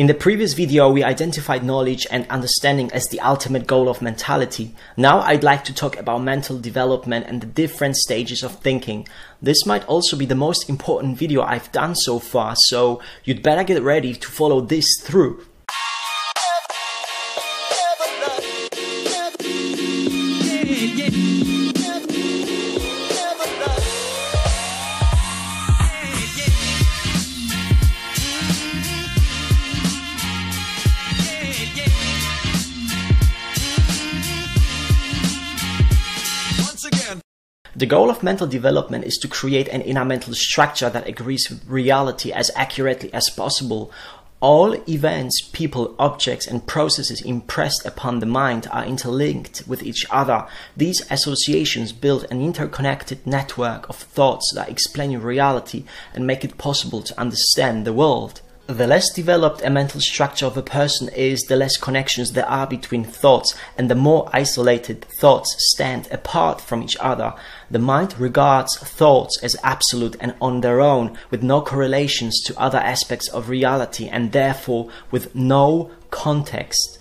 In the previous video, we identified knowledge and understanding as the ultimate goal of mentality. Now I'd like to talk about mental development and the different stages of thinking. This might also be the most important video I've done so far, so you'd better get ready to follow this through. The goal of mental development is to create an inner mental structure that agrees with reality as accurately as possible. All events, people, objects, and processes impressed upon the mind are interlinked with each other. These associations build an interconnected network of thoughts that explain reality and make it possible to understand the world. The less developed a mental structure of a person is, the less connections there are between thoughts, and the more isolated thoughts stand apart from each other. The mind regards thoughts as absolute and on their own, with no correlations to other aspects of reality, and therefore with no context.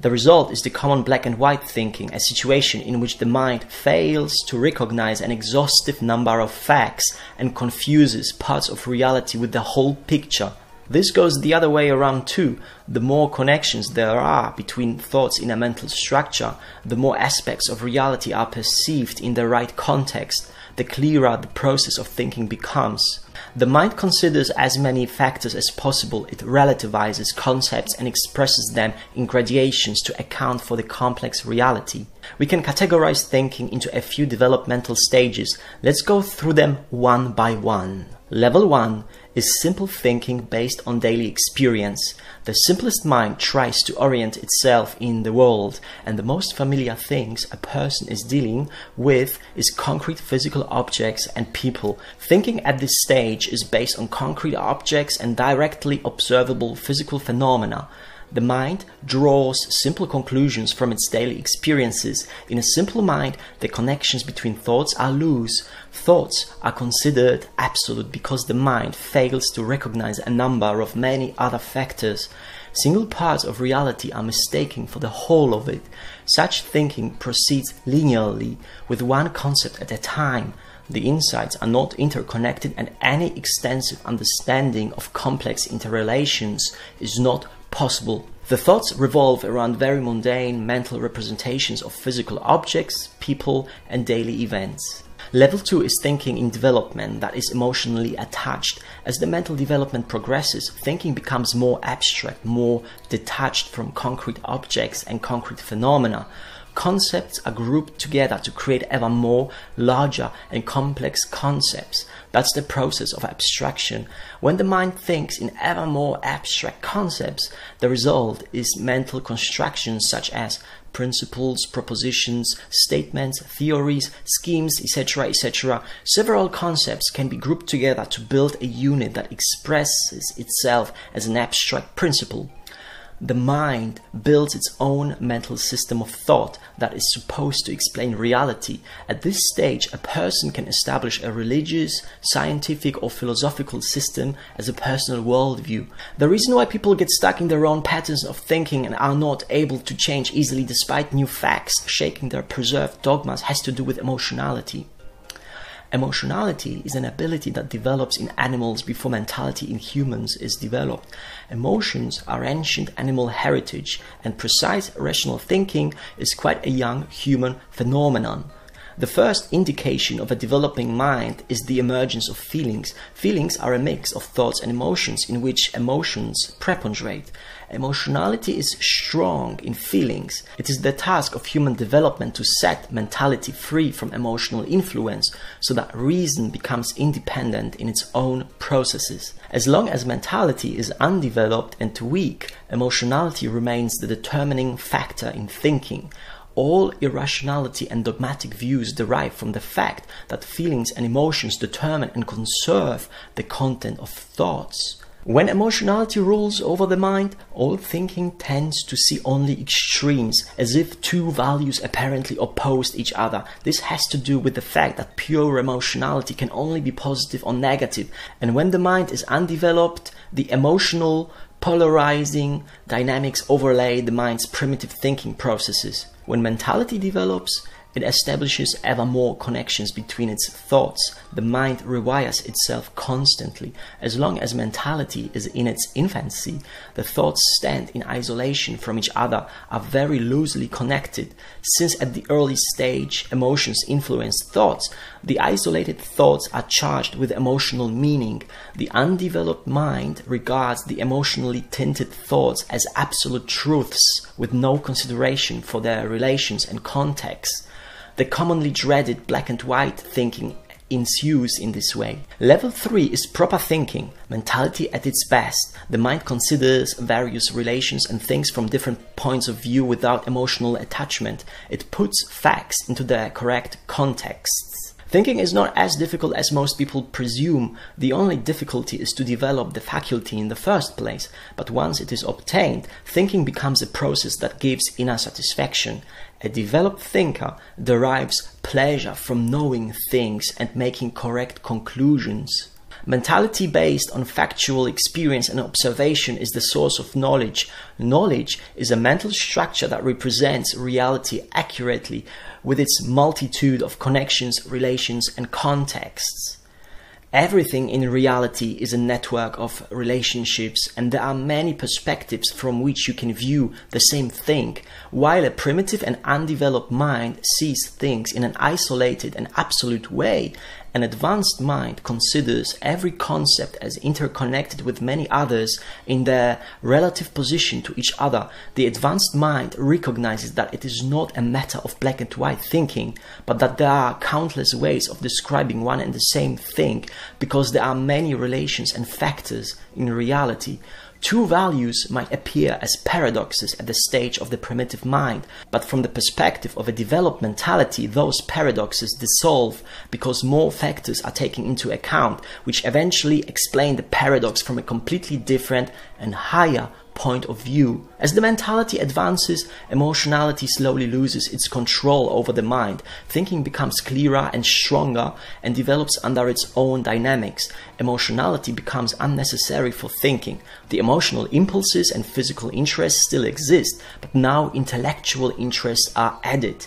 The result is the common black and white thinking, a situation in which the mind fails to recognize an exhaustive number of facts and confuses parts of reality with the whole picture. This goes the other way around too. The more connections there are between thoughts in a mental structure, the more aspects of reality are perceived in the right context, the clearer the process of thinking becomes. The mind considers as many factors as possible, it relativizes concepts and expresses them in gradations to account for the complex reality. We can categorize thinking into a few developmental stages. Let's go through them one by one. Level 1 is simple thinking based on daily experience. The simplest mind tries to orient itself in the world, and the most familiar things a person is dealing with is concrete physical objects and people. Thinking at this stage is based on concrete objects and directly observable physical phenomena. The mind draws simple conclusions from its daily experiences. In a simple mind, the connections between thoughts are loose. Thoughts are considered absolute because the mind fails to recognize a number of many other factors. Single parts of reality are mistaken for the whole of it. Such thinking proceeds linearly, with one concept at a time. The insights are not interconnected, and any extensive understanding of complex interrelations is not possible. The thoughts revolve around very mundane mental representations of physical objects, people, and daily events. Level 2 is thinking in development that is emotionally attached. As the mental development progresses, thinking becomes more abstract, more detached from concrete objects and concrete phenomena. Concepts are grouped together to create ever more larger and complex concepts. That's the process of abstraction. When the mind thinks in ever more abstract concepts, the result is mental constructions such as principles, propositions, statements, theories, schemes, etc., etc. Several concepts can be grouped together to build a unit that expresses itself as an abstract principle the mind builds its own mental system of thought that is supposed to explain reality. At this stage, a person can establish a religious, scientific, or philosophical system as a personal worldview. The reason why people get stuck in their own patterns of thinking and are not able to change easily despite new facts shaking their preserved dogmas has to do with emotionality. Emotionality is an ability that develops in animals before mentality in humans is developed. Emotions are ancient animal heritage, and precise rational thinking is quite a young human phenomenon. The first indication of a developing mind is the emergence of feelings. Feelings are a mix of thoughts and emotions in which emotions preponderate. Emotionality is strong in feelings. It is the task of human development to set mentality free from emotional influence so that reason becomes independent in its own processes. As long as mentality is undeveloped and weak, emotionality remains the determining factor in thinking all irrationality and dogmatic views derive from the fact that feelings and emotions determine and conserve the content of thoughts. When emotionality rules over the mind, all thinking tends to see only extremes, as if two values apparently opposed each other. This has to do with the fact that pure emotionality can only be positive or negative, and when the mind is undeveloped, the emotional, polarizing dynamics overlay the mind's primitive thinking processes. When mentality develops, it establishes ever more connections between its thoughts. The mind rewires itself constantly. As long as mentality is in its infancy, the thoughts stand in isolation from each other, are very loosely connected. Since at the early stage emotions influence thoughts, the isolated thoughts are charged with emotional meaning. The undeveloped mind regards the emotionally tinted thoughts as absolute truths with no consideration for their relations and context. The commonly dreaded black and white thinking ensues in this way. Level 3 is proper thinking, mentality at its best. The mind considers various relations and things from different points of view without emotional attachment. It puts facts into their correct contexts. Thinking is not as difficult as most people presume. The only difficulty is to develop the faculty in the first place. But once it is obtained, thinking becomes a process that gives inner satisfaction. A developed thinker derives pleasure from knowing things and making correct conclusions. Mentality based on factual experience and observation is the source of knowledge. Knowledge is a mental structure that represents reality accurately with its multitude of connections, relations, and contexts. Everything in reality is a network of relationships, and there are many perspectives from which you can view the same thing. While a primitive and undeveloped mind sees things in an isolated and absolute way, an advanced mind considers every concept as interconnected with many others in their relative position to each other. The advanced mind recognizes that it is not a matter of black and white thinking, but that there are countless ways of describing one and the same thing because there are many relations and factors in reality. Two values might appear as paradoxes at the stage of the primitive mind, but from the perspective of a developed mentality, those paradoxes dissolve because more factors are taken into account, which eventually explain the paradox from a completely different and higher point of view. As the mentality advances, emotionality slowly loses its control over the mind. Thinking becomes clearer and stronger and develops under its own dynamics. Emotionality becomes unnecessary for thinking. The emotional impulses and physical interests still exist, but now intellectual interests are added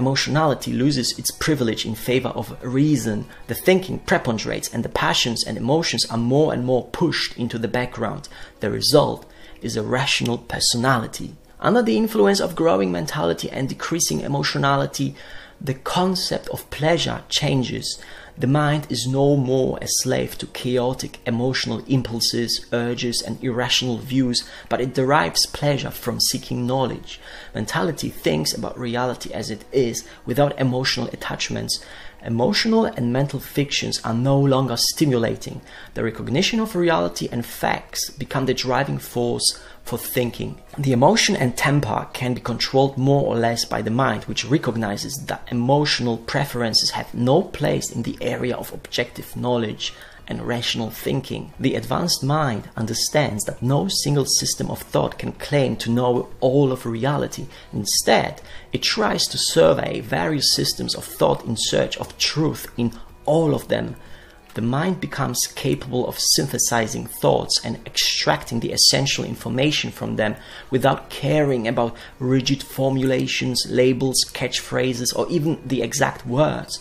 emotionality loses its privilege in favor of reason. The thinking preponderates and the passions and emotions are more and more pushed into the background. The result is a rational personality. Under the influence of growing mentality and decreasing emotionality, the concept of pleasure changes. The mind is no more a slave to chaotic emotional impulses, urges, and irrational views, but it derives pleasure from seeking knowledge. Mentality thinks about reality as it is, without emotional attachments. Emotional and mental fictions are no longer stimulating. The recognition of reality and facts become the driving force for thinking. The emotion and temper can be controlled more or less by the mind, which recognizes that emotional preferences have no place in the area of objective knowledge and rational thinking. The advanced mind understands that no single system of thought can claim to know all of reality. Instead, it tries to survey various systems of thought in search of truth in all of them the mind becomes capable of synthesizing thoughts and extracting the essential information from them without caring about rigid formulations, labels, catchphrases, or even the exact words.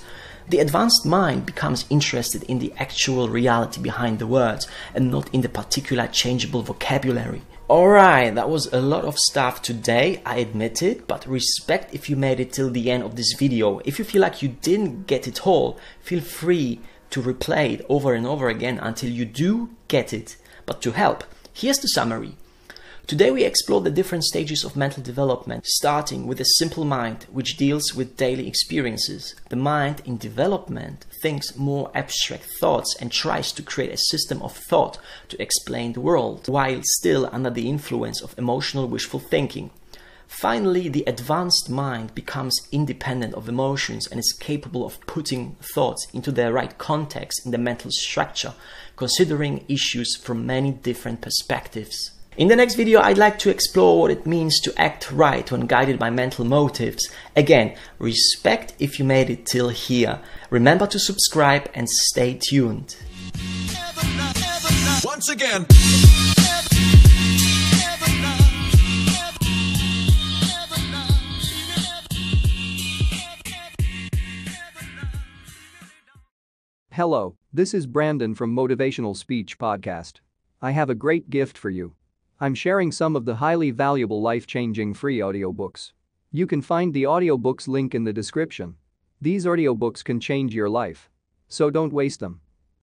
The advanced mind becomes interested in the actual reality behind the words and not in the particular changeable vocabulary. Alright, that was a lot of stuff today, I admit it, but respect if you made it till the end of this video. If you feel like you didn't get it all, feel free to replay it over and over again until you do get it. But to help, here's the summary. Today we explore the different stages of mental development, starting with a simple mind which deals with daily experiences. The mind in development thinks more abstract thoughts and tries to create a system of thought to explain the world, while still under the influence of emotional wishful thinking. Finally, the advanced mind becomes independent of emotions and is capable of putting thoughts into their right context in the mental structure, considering issues from many different perspectives. In the next video, I'd like to explore what it means to act right when guided by mental motives. Again, respect if you made it till here. Remember to subscribe and stay tuned. Once again. Hello, this is Brandon from Motivational Speech Podcast. I have a great gift for you. I'm sharing some of the highly valuable life changing free audiobooks. You can find the audiobooks link in the description. These audiobooks can change your life. So don't waste them.